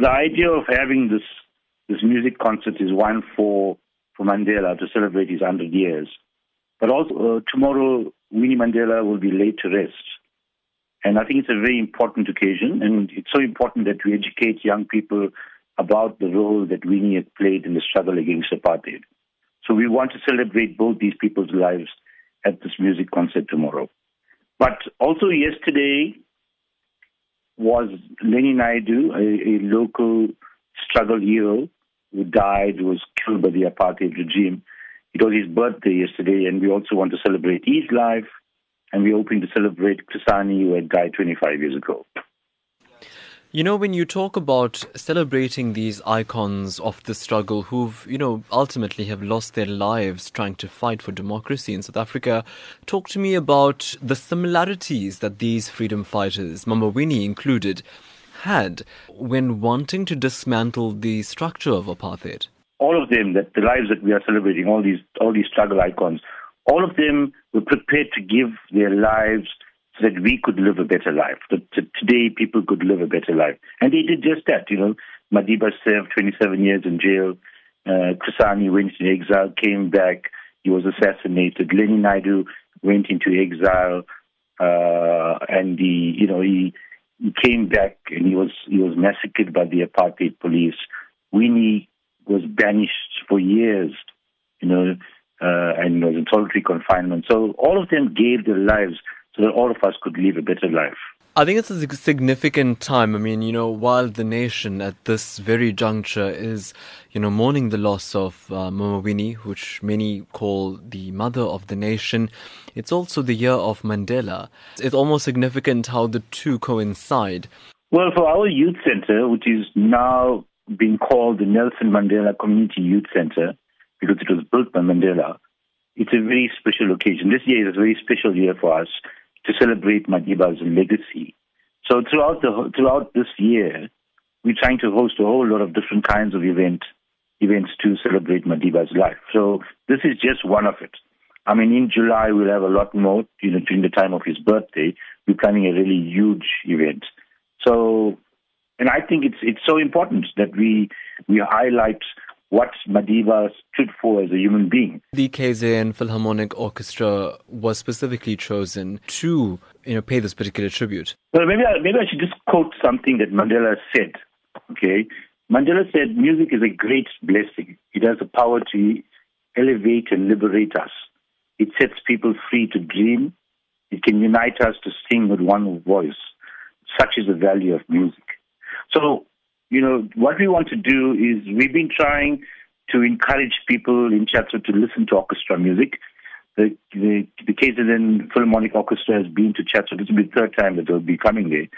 The idea of having this this music concert is one for for Mandela to celebrate his 100 years. But also uh, tomorrow, Winnie Mandela will be laid to rest. And I think it's a very important occasion, and it's so important that we educate young people about the role that Winnie had played in the struggle against apartheid. So we want to celebrate both these people's lives at this music concert tomorrow. But also yesterday was Lenny Naidoo, a, a local struggle hero who died, who was killed by the apartheid regime. It was his birthday yesterday, and we also want to celebrate his life, and we're hoping to celebrate Chris Hani, who had died 25 years ago. You know, when you talk about celebrating these icons of the struggle who've, you know, ultimately have lost their lives trying to fight for democracy in South Africa, talk to me about the similarities that these freedom fighters, Mama Winnie included, had when wanting to dismantle the structure of apartheid. All of them, that the lives that we are celebrating, all these all these struggle icons, all of them were prepared to give their lives that we could live a better life. That today people could live a better life. And they did just that, you know. Madiba served 27 years in jail. Uh, went into exile, came back. He was assassinated. Lenny Naidoo went into exile, uh, and he, you know, he, he came back and he was he was massacred by the apartheid police. Winnie was banished for years, you know, uh, and was in solitary confinement. So all of them gave their lives so that all of us could live a better life. I think it's a significant time. I mean, you know, while the nation at this very juncture is, you know, mourning the loss of uh, Mama Winnie, which many call the mother of the nation, it's also the year of Mandela. It's almost significant how the two coincide. Well, for our youth center, which is now being called the Nelson Mandela Community Youth Center, because it was built by Mandela, it's a very special occasion. This year is a very special year for us to celebrate Madiba's legacy. So throughout the throughout this year, we're trying to host a whole lot of different kinds of event events to celebrate Madiba's life. So this is just one of it. I mean, in July we'll have a lot more. You know, during the time of his birthday, we're planning a really huge event. So, and I think it's it's so important that we we highlight what Madiba stood for as a human being. The KZN Philharmonic Orchestra was specifically chosen to, you know, pay this particular tribute. Well, maybe I, maybe I should just quote something that Mandela said. Okay, Mandela said, "Music is a great blessing. It has the power to elevate and liberate us. It sets people free to dream. It can unite us to sing with one voice. Such is the value of music." So you know, what we want to do is we've been trying to encourage people in Chatsworth to listen to orchestra music. The, the, the KZN Philharmonic Orchestra has been to Chatsworth. This will be the third time that they'll be coming there.